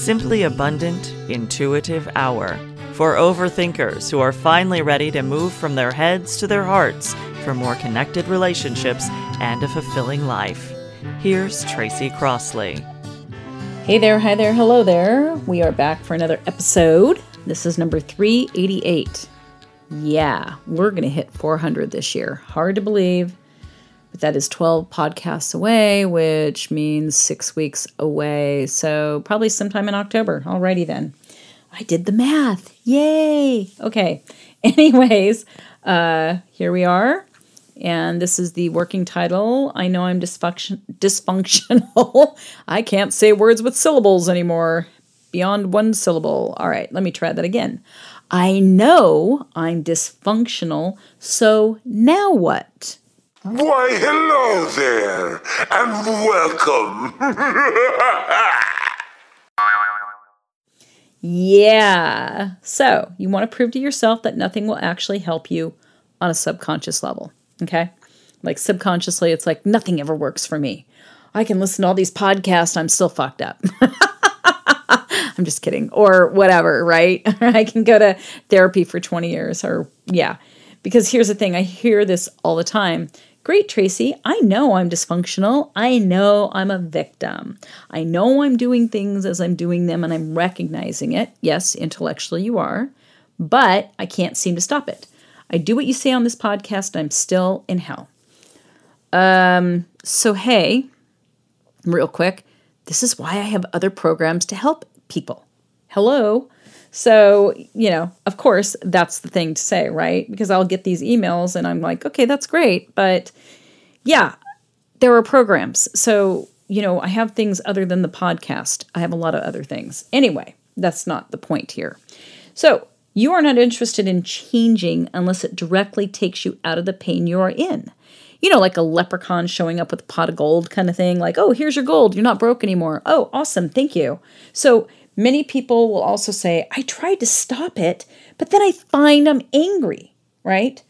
Simply Abundant Intuitive Hour for overthinkers who are finally ready to move from their heads to their hearts for more connected relationships and a fulfilling life. Here's Tracy Crossley. Hey there, hi there, hello there. We are back for another episode. This is number 388. Yeah, we're going to hit 400 this year. Hard to believe, but that is 12 podcasts away, which means six weeks away. So probably sometime in October. Alrighty then. I did the math. Yay. Okay. Anyways, uh, here we are. And this is the working title. I know I'm dysfunction- dysfunctional. I can't say words with syllables anymore, beyond one syllable. All right, let me try that again. I know I'm dysfunctional, so now what? Why, hello there, and welcome. Yeah. So you want to prove to yourself that nothing will actually help you on a subconscious level. Okay. Like subconsciously, it's like nothing ever works for me. I can listen to all these podcasts, I'm still fucked up. I'm just kidding. Or whatever, right? I can go to therapy for 20 years or, yeah. Because here's the thing I hear this all the time. Great, Tracy. I know I'm dysfunctional. I know I'm a victim. I know I'm doing things as I'm doing them and I'm recognizing it. Yes, intellectually you are, but I can't seem to stop it. I do what you say on this podcast, I'm still in hell. Um, so, hey, real quick, this is why I have other programs to help people. Hello. So, you know, of course, that's the thing to say, right? Because I'll get these emails and I'm like, okay, that's great. But yeah, there are programs. So, you know, I have things other than the podcast. I have a lot of other things. Anyway, that's not the point here. So, you are not interested in changing unless it directly takes you out of the pain you are in. You know, like a leprechaun showing up with a pot of gold kind of thing, like, oh, here's your gold. You're not broke anymore. Oh, awesome. Thank you. So, Many people will also say, I tried to stop it, but then I find I'm angry, right?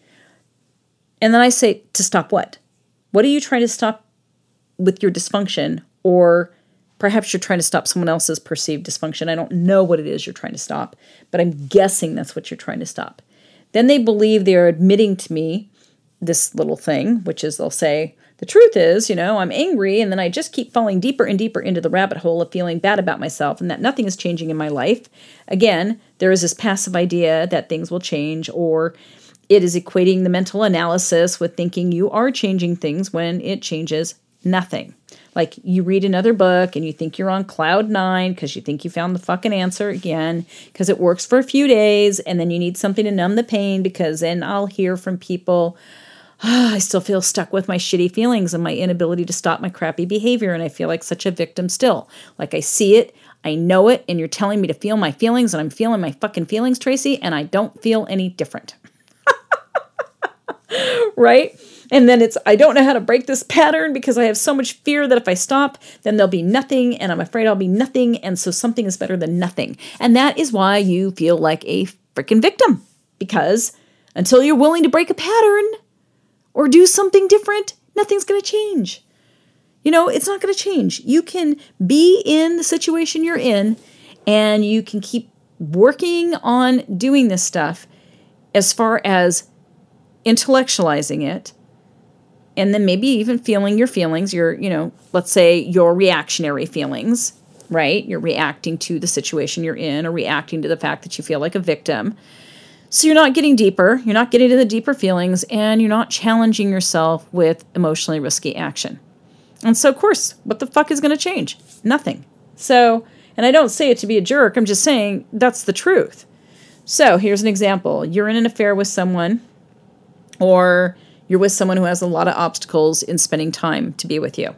And then I say, to stop what? What are you trying to stop with your dysfunction? Or perhaps you're trying to stop someone else's perceived dysfunction. I don't know what it is you're trying to stop, but I'm guessing that's what you're trying to stop. Then they believe they're admitting to me this little thing, which is they'll say, the truth is, you know, I'm angry and then I just keep falling deeper and deeper into the rabbit hole of feeling bad about myself and that nothing is changing in my life. Again, there is this passive idea that things will change, or it is equating the mental analysis with thinking you are changing things when it changes nothing. Like you read another book and you think you're on cloud nine because you think you found the fucking answer again because it works for a few days and then you need something to numb the pain because then I'll hear from people I still feel stuck with my shitty feelings and my inability to stop my crappy behavior. And I feel like such a victim still. Like I see it, I know it, and you're telling me to feel my feelings, and I'm feeling my fucking feelings, Tracy, and I don't feel any different. right? And then it's, I don't know how to break this pattern because I have so much fear that if I stop, then there'll be nothing, and I'm afraid I'll be nothing. And so something is better than nothing. And that is why you feel like a freaking victim because until you're willing to break a pattern, or do something different, nothing's going to change. You know, it's not going to change. You can be in the situation you're in and you can keep working on doing this stuff as far as intellectualizing it and then maybe even feeling your feelings, your, you know, let's say your reactionary feelings, right? You're reacting to the situation you're in or reacting to the fact that you feel like a victim. So you're not getting deeper, you're not getting to the deeper feelings, and you're not challenging yourself with emotionally risky action. And so, of course, what the fuck is going to change? Nothing. So, and I don't say it to be a jerk, I'm just saying that's the truth. So, here's an example you're in an affair with someone, or you're with someone who has a lot of obstacles in spending time to be with you.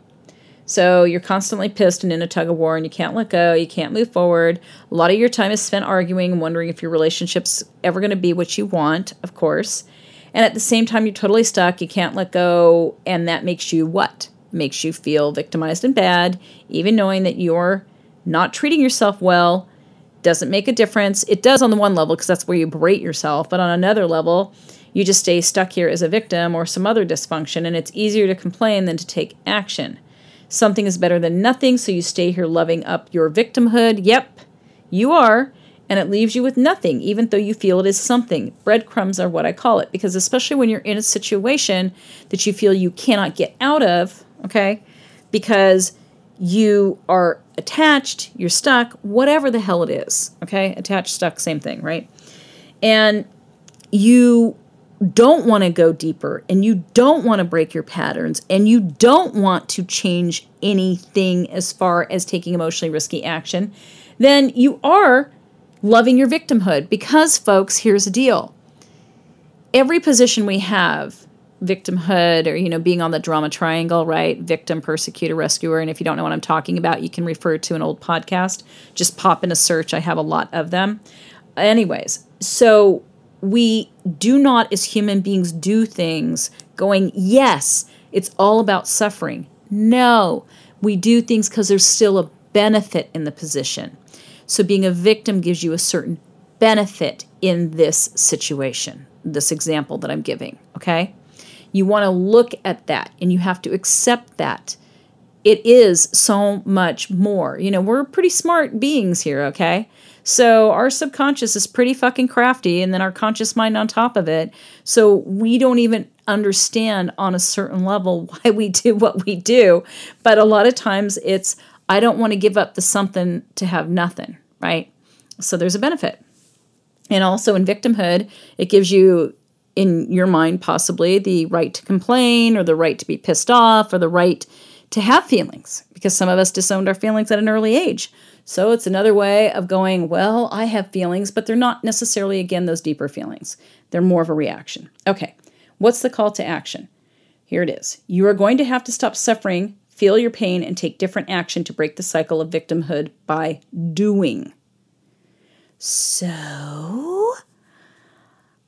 So you're constantly pissed and in a tug of war and you can't let go, you can't move forward. A lot of your time is spent arguing wondering if your relationship's ever going to be what you want, of course. And at the same time, you're totally stuck, you can't let go, and that makes you what? Makes you feel victimized and bad, even knowing that you're not treating yourself well doesn't make a difference. It does on the one level because that's where you berate yourself, but on another level, you just stay stuck here as a victim or some other dysfunction, and it's easier to complain than to take action. Something is better than nothing, so you stay here loving up your victimhood. Yep, you are. And it leaves you with nothing, even though you feel it is something. Breadcrumbs are what I call it, because especially when you're in a situation that you feel you cannot get out of, okay, because you are attached, you're stuck, whatever the hell it is, okay? Attached, stuck, same thing, right? And you don't want to go deeper and you don't want to break your patterns and you don't want to change anything as far as taking emotionally risky action, then you are loving your victimhood. Because, folks, here's the deal. Every position we have, victimhood or you know being on the drama triangle right? Victim persecutor rescuer and if you don't know what i'm talking about you can refer to an old podcast. Just pop in a search. I have a lot of them. Anyways so we do not, as human beings, do things going, yes, it's all about suffering. No, we do things because there's still a benefit in the position. So being a victim gives you a certain benefit in this situation, this example that I'm giving, okay? You want to look at that and you have to accept that. It is so much more. You know, we're pretty smart beings here, okay? So our subconscious is pretty fucking crafty, and then our conscious mind on top of it. So we don't even understand on a certain level why we do what we do. But a lot of times it's, I don't want to give up the something to have nothing, right? So there's a benefit. And also in victimhood, it gives you, in your mind, possibly the right to complain or the right to be pissed off or the right to have feelings because some of us disowned our feelings at an early age. So it's another way of going, well, I have feelings, but they're not necessarily, again, those deeper feelings. They're more of a reaction. Okay, what's the call to action? Here it is. You are going to have to stop suffering, feel your pain, and take different action to break the cycle of victimhood by doing. So,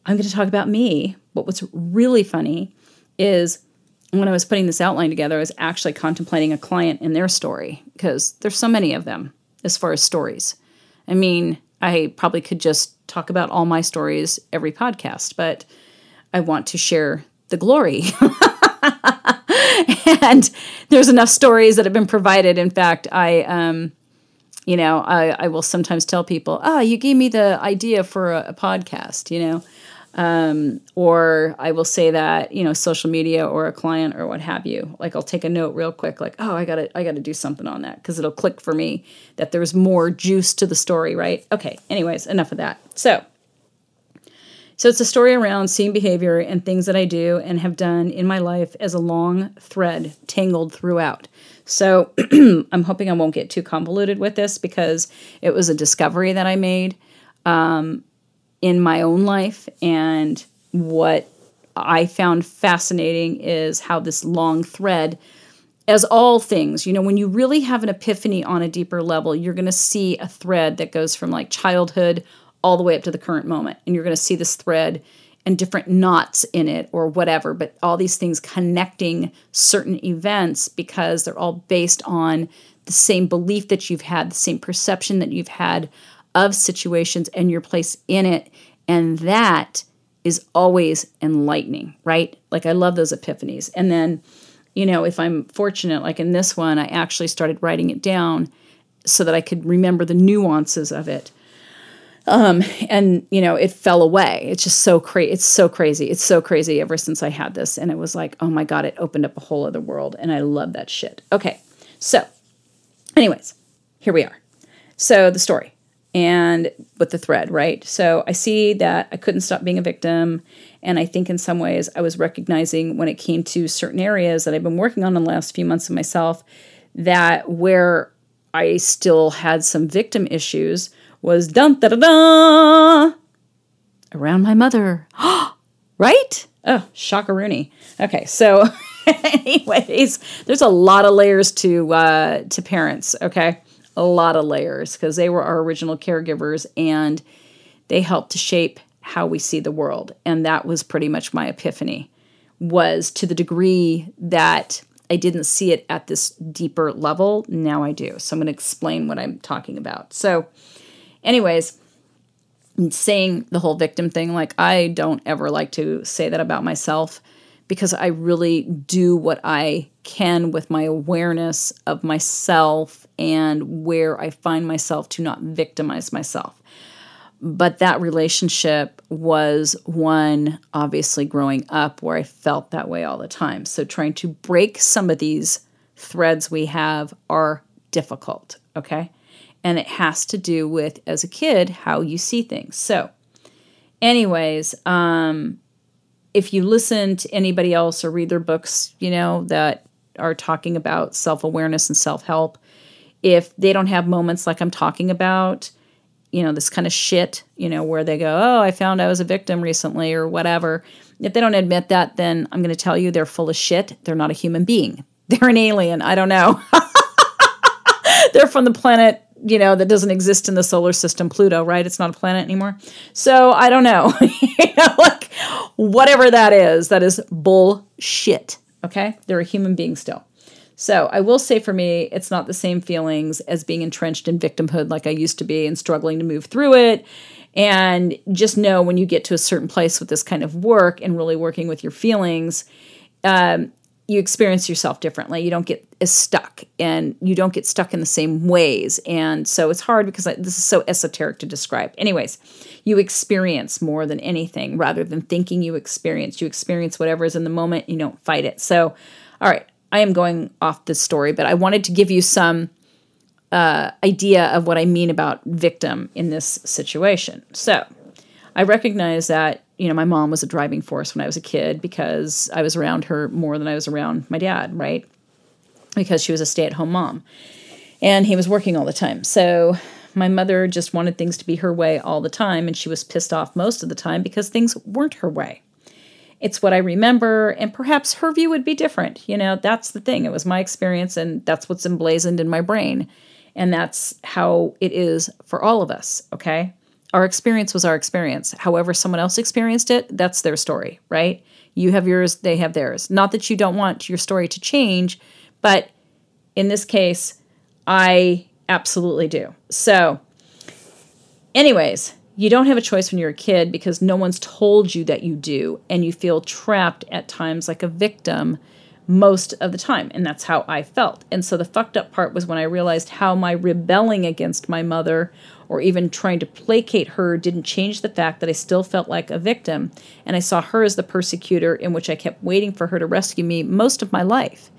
I'm going to talk about me. But what's really funny is when I was putting this outline together, I was actually contemplating a client and their story because there's so many of them as far as stories. I mean, I probably could just talk about all my stories every podcast, but I want to share the glory. and there's enough stories that have been provided. In fact, I, um, you know, I, I will sometimes tell people, "Ah, oh, you gave me the idea for a, a podcast," you know, um, or I will say that you know social media or a client or what have you. Like I'll take a note real quick, like oh I gotta I gotta do something on that because it'll click for me that there's more juice to the story, right? Okay. Anyways, enough of that. So. So it's a story around seeing behavior and things that I do and have done in my life as a long thread tangled throughout. So I'm hoping I won't get too convoluted with this because it was a discovery that I made. Um, in my own life. And what I found fascinating is how this long thread, as all things, you know, when you really have an epiphany on a deeper level, you're going to see a thread that goes from like childhood all the way up to the current moment. And you're going to see this thread and different knots in it or whatever, but all these things connecting certain events because they're all based on the same belief that you've had, the same perception that you've had of situations and your place in it. And that is always enlightening, right? Like I love those epiphanies. And then, you know, if I'm fortunate, like in this one, I actually started writing it down so that I could remember the nuances of it. Um, and you know, it fell away. It's just so crazy. It's so crazy. It's so crazy ever since I had this. And it was like, oh my God, it opened up a whole other world. And I love that shit. Okay. So, anyways, here we are. So the story and with the thread, right? So I see that I couldn't stop being a victim. And I think in some ways I was recognizing when it came to certain areas that I've been working on in the last few months of myself that where I still had some victim issues was dun da da da around my mother. right? Oh, shockaroony. Okay, so anyways, there's a lot of layers to uh, to parents. Okay, a lot of layers because they were our original caregivers and they helped to shape how we see the world. And that was pretty much my epiphany was to the degree that I didn't see it at this deeper level now I do. So I'm going to explain what I'm talking about. So anyways saying the whole victim thing like I don't ever like to say that about myself because I really do what I can with my awareness of myself and where I find myself to not victimize myself. But that relationship was one, obviously, growing up where I felt that way all the time. So trying to break some of these threads we have are difficult, okay? And it has to do with, as a kid, how you see things. So, anyways, um, if you listen to anybody else or read their books, you know, that are talking about self awareness and self help, if they don't have moments like I'm talking about, you know, this kind of shit, you know, where they go, oh, I found I was a victim recently or whatever. If they don't admit that, then I'm going to tell you they're full of shit. They're not a human being. They're an alien. I don't know. they're from the planet you know that doesn't exist in the solar system pluto right it's not a planet anymore so i don't know you know like whatever that is that is bullshit okay they're a human being still so i will say for me it's not the same feelings as being entrenched in victimhood like i used to be and struggling to move through it and just know when you get to a certain place with this kind of work and really working with your feelings um, you experience yourself differently. You don't get as stuck and you don't get stuck in the same ways. And so it's hard because I, this is so esoteric to describe. Anyways, you experience more than anything rather than thinking you experience. You experience whatever is in the moment, you don't fight it. So, all right, I am going off this story, but I wanted to give you some uh, idea of what I mean about victim in this situation. So, I recognize that you know, my mom was a driving force when I was a kid because I was around her more than I was around my dad, right? Because she was a stay at home mom and he was working all the time. So my mother just wanted things to be her way all the time and she was pissed off most of the time because things weren't her way. It's what I remember, and perhaps her view would be different. You know, that's the thing. It was my experience, and that's what's emblazoned in my brain. And that's how it is for all of us, okay? our experience was our experience. However, someone else experienced it, that's their story, right? You have yours, they have theirs. Not that you don't want your story to change, but in this case, I absolutely do. So, anyways, you don't have a choice when you're a kid because no one's told you that you do, and you feel trapped at times like a victim most of the time. And that's how I felt. And so the fucked up part was when I realized how my rebelling against my mother or even trying to placate her didn't change the fact that I still felt like a victim. And I saw her as the persecutor, in which I kept waiting for her to rescue me most of my life.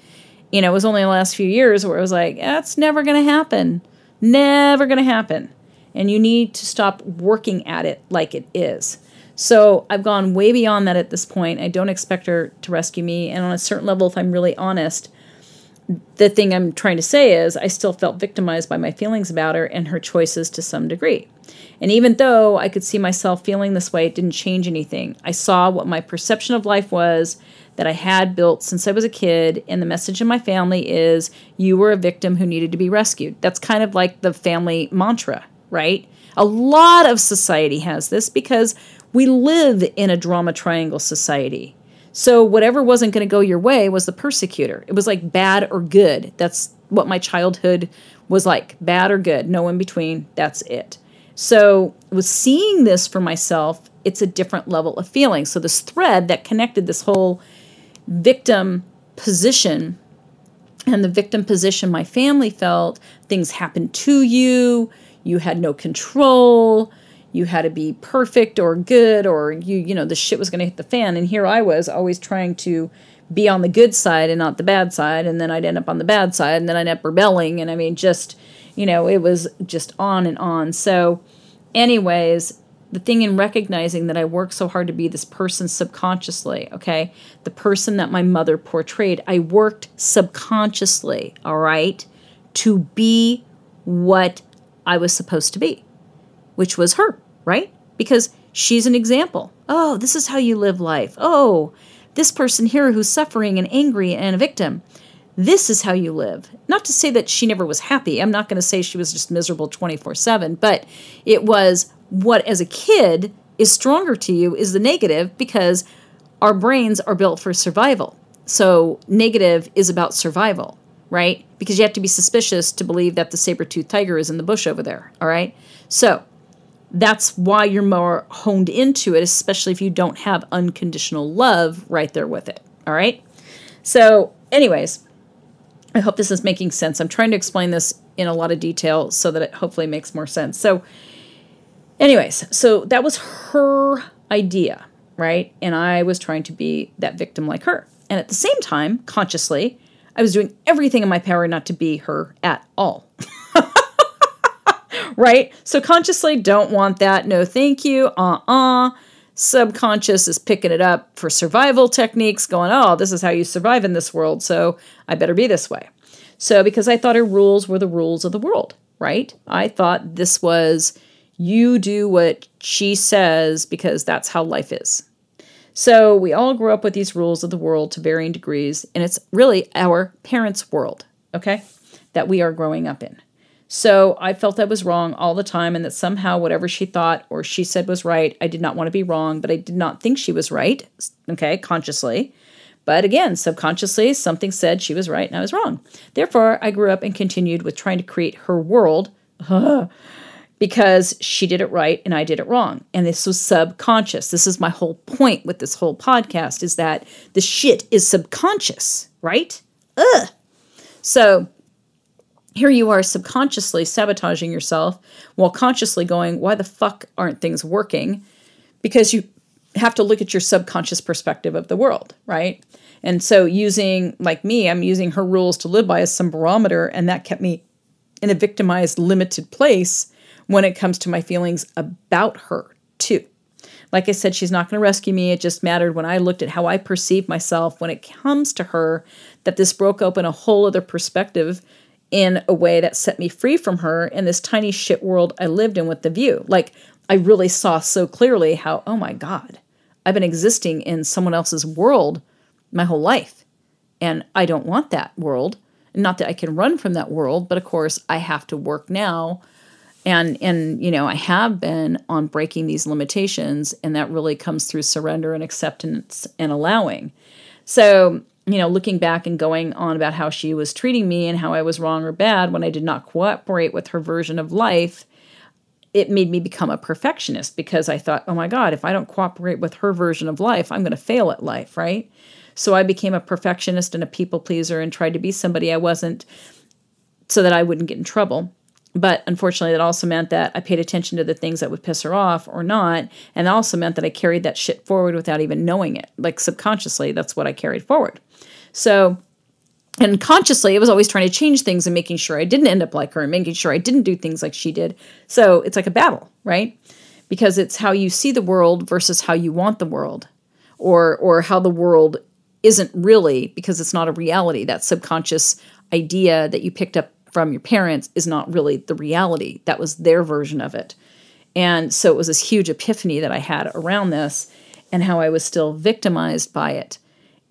You know, it was only the last few years where I was like, that's never going to happen. Never going to happen. And you need to stop working at it like it is. So I've gone way beyond that at this point. I don't expect her to rescue me. And on a certain level, if I'm really honest, the thing I'm trying to say is I still felt victimized by my feelings about her and her choices to some degree. And even though I could see myself feeling this way, it didn't change anything. I saw what my perception of life was that I had built since I was a kid, and the message in my family is you were a victim who needed to be rescued. That's kind of like the family mantra, right? A lot of society has this because we live in a drama triangle society. So whatever wasn't going to go your way was the persecutor. It was like bad or good. That's what my childhood was like bad or good, no in between. That's it. So, with seeing this for myself, it's a different level of feeling. So, this thread that connected this whole victim position and the victim position my family felt things happened to you, you had no control, you had to be perfect or good or you you know the shit was going to hit the fan. And here I was always trying to be on the good side and not the bad side. And then I'd end up on the bad side and then I'd end up rebelling. And I mean just you know it was just on and on. So anyways the thing in recognizing that I worked so hard to be this person subconsciously, okay? The person that my mother portrayed, I worked subconsciously, all right, to be what I was supposed to be, which was her right? Because she's an example. Oh, this is how you live life. Oh, this person here who's suffering and angry and a victim. This is how you live. Not to say that she never was happy. I'm not going to say she was just miserable 24 7, but it was what, as a kid, is stronger to you is the negative because our brains are built for survival. So, negative is about survival, right? Because you have to be suspicious to believe that the saber toothed tiger is in the bush over there, all right? So, that's why you're more honed into it, especially if you don't have unconditional love right there with it. All right. So, anyways, I hope this is making sense. I'm trying to explain this in a lot of detail so that it hopefully makes more sense. So, anyways, so that was her idea, right? And I was trying to be that victim like her. And at the same time, consciously, I was doing everything in my power not to be her at all. right? So consciously don't want that. No, thank you. Uh uh Subconscious is picking it up for survival techniques, going, oh, this is how you survive in this world. So I better be this way. So because I thought her rules were the rules of the world, right? I thought this was you do what she says because that's how life is. So we all grew up with these rules of the world to varying degrees, and it's really our parents' world, okay, that we are growing up in. So I felt I was wrong all the time, and that somehow whatever she thought or she said was right, I did not want to be wrong, but I did not think she was right, okay, consciously. But again, subconsciously, something said she was right and I was wrong. Therefore, I grew up and continued with trying to create her world uh, because she did it right and I did it wrong. And this was subconscious. This is my whole point with this whole podcast is that the shit is subconscious, right? Ugh. So here you are subconsciously sabotaging yourself while consciously going, why the fuck aren't things working? Because you have to look at your subconscious perspective of the world, right? And so using like me, I'm using her rules to live by as some barometer, and that kept me in a victimized, limited place when it comes to my feelings about her, too. Like I said, she's not going to rescue me. It just mattered when I looked at how I perceive myself when it comes to her that this broke open a whole other perspective in a way that set me free from her in this tiny shit world I lived in with the view. Like, I really saw so clearly how, oh my God, I've been existing in someone else's world my whole life. And I don't want that world. Not that I can run from that world, but of course, I have to work now and and you know i have been on breaking these limitations and that really comes through surrender and acceptance and allowing. So you know looking back and going on about how she was treating me and how i was wrong or bad when i did not cooperate with her version of life it made me become a perfectionist because i thought oh my god if i don't cooperate with her version of life i'm going to fail at life right? So i became a perfectionist and a people pleaser and tried to be somebody i wasn't so that i wouldn't get in trouble but unfortunately, that also meant that I paid attention to the things that would piss her off or not. And that also meant that I carried that shit forward without even knowing it. Like subconsciously, that's what I carried forward. So, and consciously, I was always trying to change things and making sure I didn't end up like her and making sure I didn't do things like she did. So it's like a battle, right? Because it's how you see the world versus how you want the world, or or how the world isn't really because it's not a reality. That subconscious idea that you picked up from your parents is not really the reality. That was their version of it. And so it was this huge epiphany that I had around this and how I was still victimized by it.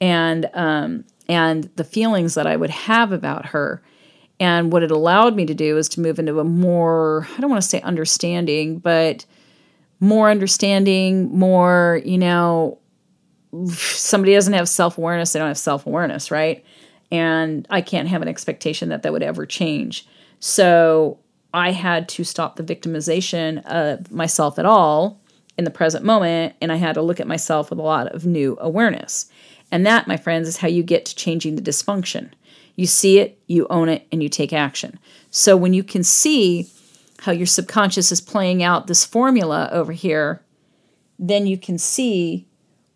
And um, and the feelings that I would have about her. And what it allowed me to do is to move into a more, I don't want to say understanding, but more understanding, more, you know, somebody doesn't have self awareness, they don't have self awareness, right? And I can't have an expectation that that would ever change. So I had to stop the victimization of myself at all in the present moment, and I had to look at myself with a lot of new awareness. And that, my friends, is how you get to changing the dysfunction. You see it, you own it, and you take action. So when you can see how your subconscious is playing out this formula over here, then you can see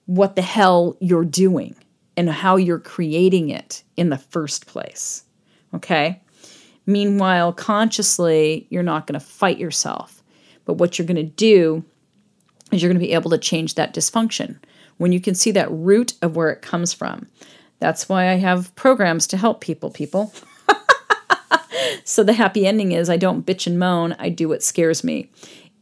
what the hell you're doing and how you're creating it in the first place. Okay? Meanwhile, consciously, you're not going to fight yourself. But what you're going to do is you're going to be able to change that dysfunction when you can see that root of where it comes from. That's why I have programs to help people, people. so the happy ending is I don't bitch and moan, I do what scares me.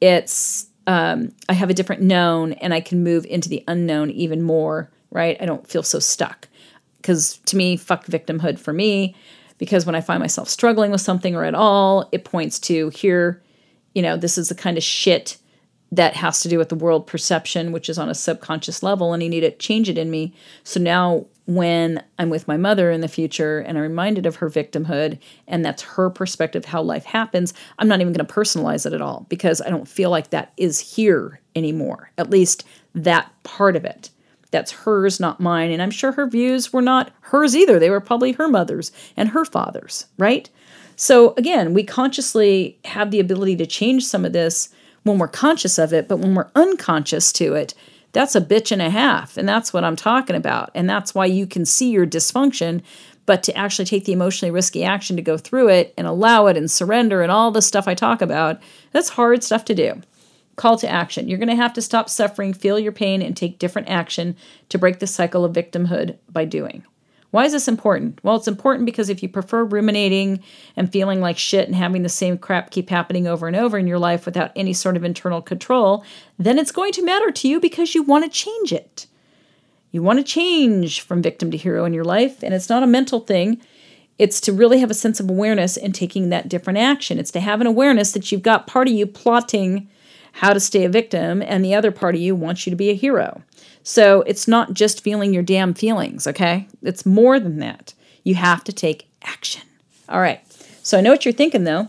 It's um, I have a different known and I can move into the unknown even more right? I don't feel so stuck. Because to me, fuck victimhood for me. Because when I find myself struggling with something or at all, it points to here, you know, this is the kind of shit that has to do with the world perception, which is on a subconscious level, and you need to change it in me. So now, when I'm with my mother in the future and I'm reminded of her victimhood, and that's her perspective how life happens, I'm not even going to personalize it at all because I don't feel like that is here anymore, at least that part of it That's hers, not mine. And I'm sure her views were not hers either. They were probably her mother's and her father's, right? So again, we consciously have the ability to change some of this when we're conscious of it, but when we're unconscious to it, that's a bitch and a half. And that's what I'm talking about. And that's why you can see your dysfunction, but to actually take the emotionally risky action to go through it and allow it and surrender and all the stuff I talk about, that's hard stuff to do. Call to action. You're going to have to stop suffering, feel your pain, and take different action to break the cycle of victimhood by doing. Why is this important? Well, it's important because if you prefer ruminating and feeling like shit and having the same crap keep happening over and over in your life without any sort of internal control, then it's going to matter to you because you want to change it. You want to change from victim to hero in your life, and it's not a mental thing. It's to really have a sense of awareness and taking that different action. It's to have an awareness that you've got part of you plotting how to stay a victim, and the other part of you wants you to be a hero. So it's not just feeling your damn feelings, okay? It's more than that. You have to take action. All right. So I know what you're thinking though.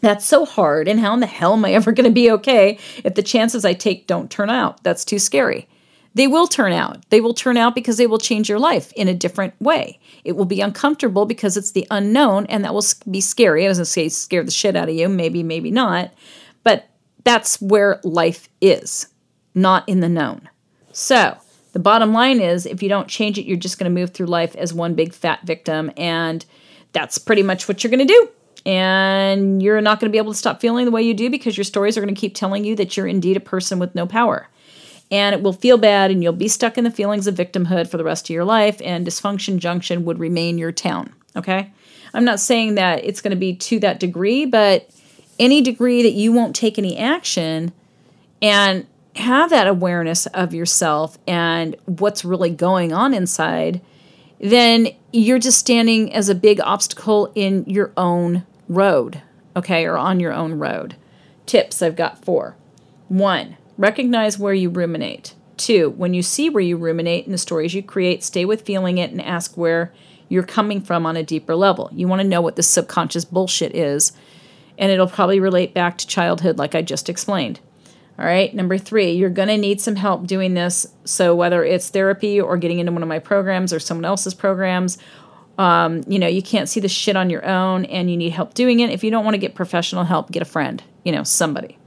That's so hard, and how in the hell am I ever going to be okay if the chances I take don't turn out? That's too scary. They will turn out. They will turn out because they will change your life in a different way. It will be uncomfortable because it's the unknown, and that will be scary. I was going to say scare the shit out of you, maybe, maybe not. That's where life is, not in the known. So, the bottom line is if you don't change it, you're just going to move through life as one big fat victim. And that's pretty much what you're going to do. And you're not going to be able to stop feeling the way you do because your stories are going to keep telling you that you're indeed a person with no power. And it will feel bad, and you'll be stuck in the feelings of victimhood for the rest of your life, and dysfunction junction would remain your town. Okay? I'm not saying that it's going to be to that degree, but any degree that you won't take any action and have that awareness of yourself and what's really going on inside, then you're just standing as a big obstacle in your own road, okay, or on your own road. Tips I've got four. One, recognize where you ruminate. Two, when you see where you ruminate in the stories you create, stay with feeling it and ask where you're coming from on a deeper level. You want to know what the subconscious bullshit is, and it'll probably relate back to childhood, like I just explained. All right. Number three, you're going to need some help doing this. So, whether it's therapy or getting into one of my programs or someone else's programs, um, you know, you can't see the shit on your own and you need help doing it. If you don't want to get professional help, get a friend, you know, somebody.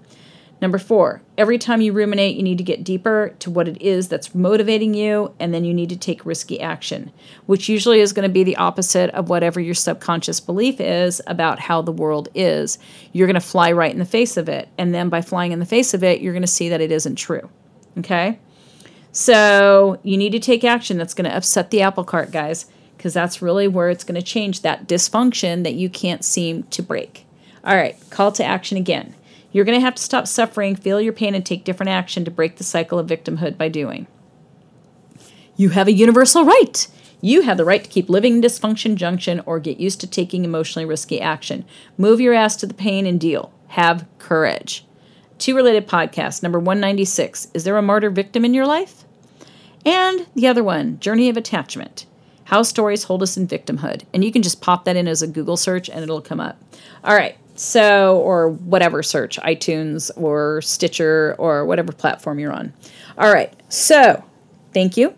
Number four, every time you ruminate, you need to get deeper to what it is that's motivating you, and then you need to take risky action, which usually is going to be the opposite of whatever your subconscious belief is about how the world is. You're going to fly right in the face of it, and then by flying in the face of it, you're going to see that it isn't true. Okay? So you need to take action that's going to upset the apple cart, guys, because that's really where it's going to change that dysfunction that you can't seem to break. All right, call to action again you're going to have to stop suffering, feel your pain, and take different action to break the cycle of victimhood by doing. You have a universal right. You have the right to keep living in dysfunction junction or get used to taking emotionally risky action. Move your ass to the pain and deal. Have courage. Two related podcasts. Number 196 Is there a martyr victim in your life? And the other one, Journey of Attachment How Stories Hold Us in Victimhood. And you can just pop that in as a Google search and it'll come up. All right. So, or whatever search, iTunes or Stitcher or whatever platform you're on. All right. So, thank you.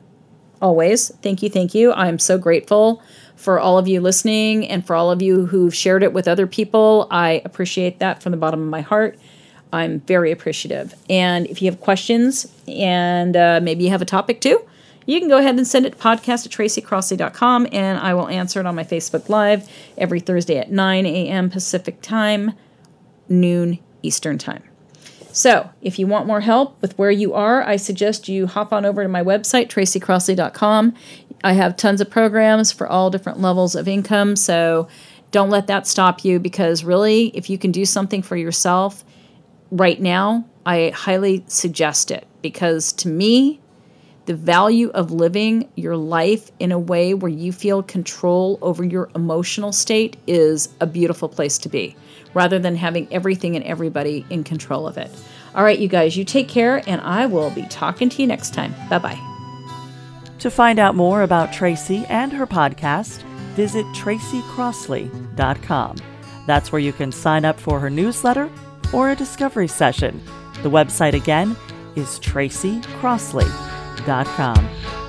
Always. Thank you. Thank you. I'm so grateful for all of you listening and for all of you who've shared it with other people. I appreciate that from the bottom of my heart. I'm very appreciative. And if you have questions and uh, maybe you have a topic too, you can go ahead and send it to podcast at tracycrossley.com and I will answer it on my Facebook Live every Thursday at 9 a.m. Pacific Time, noon Eastern Time. So, if you want more help with where you are, I suggest you hop on over to my website, tracycrossley.com. I have tons of programs for all different levels of income, so don't let that stop you because really, if you can do something for yourself right now, I highly suggest it because to me, the value of living your life in a way where you feel control over your emotional state is a beautiful place to be, rather than having everything and everybody in control of it. All right, you guys, you take care, and I will be talking to you next time. Bye bye. To find out more about Tracy and her podcast, visit tracycrossley.com. That's where you can sign up for her newsletter or a discovery session. The website again is tracycrossley.com intuitive.com.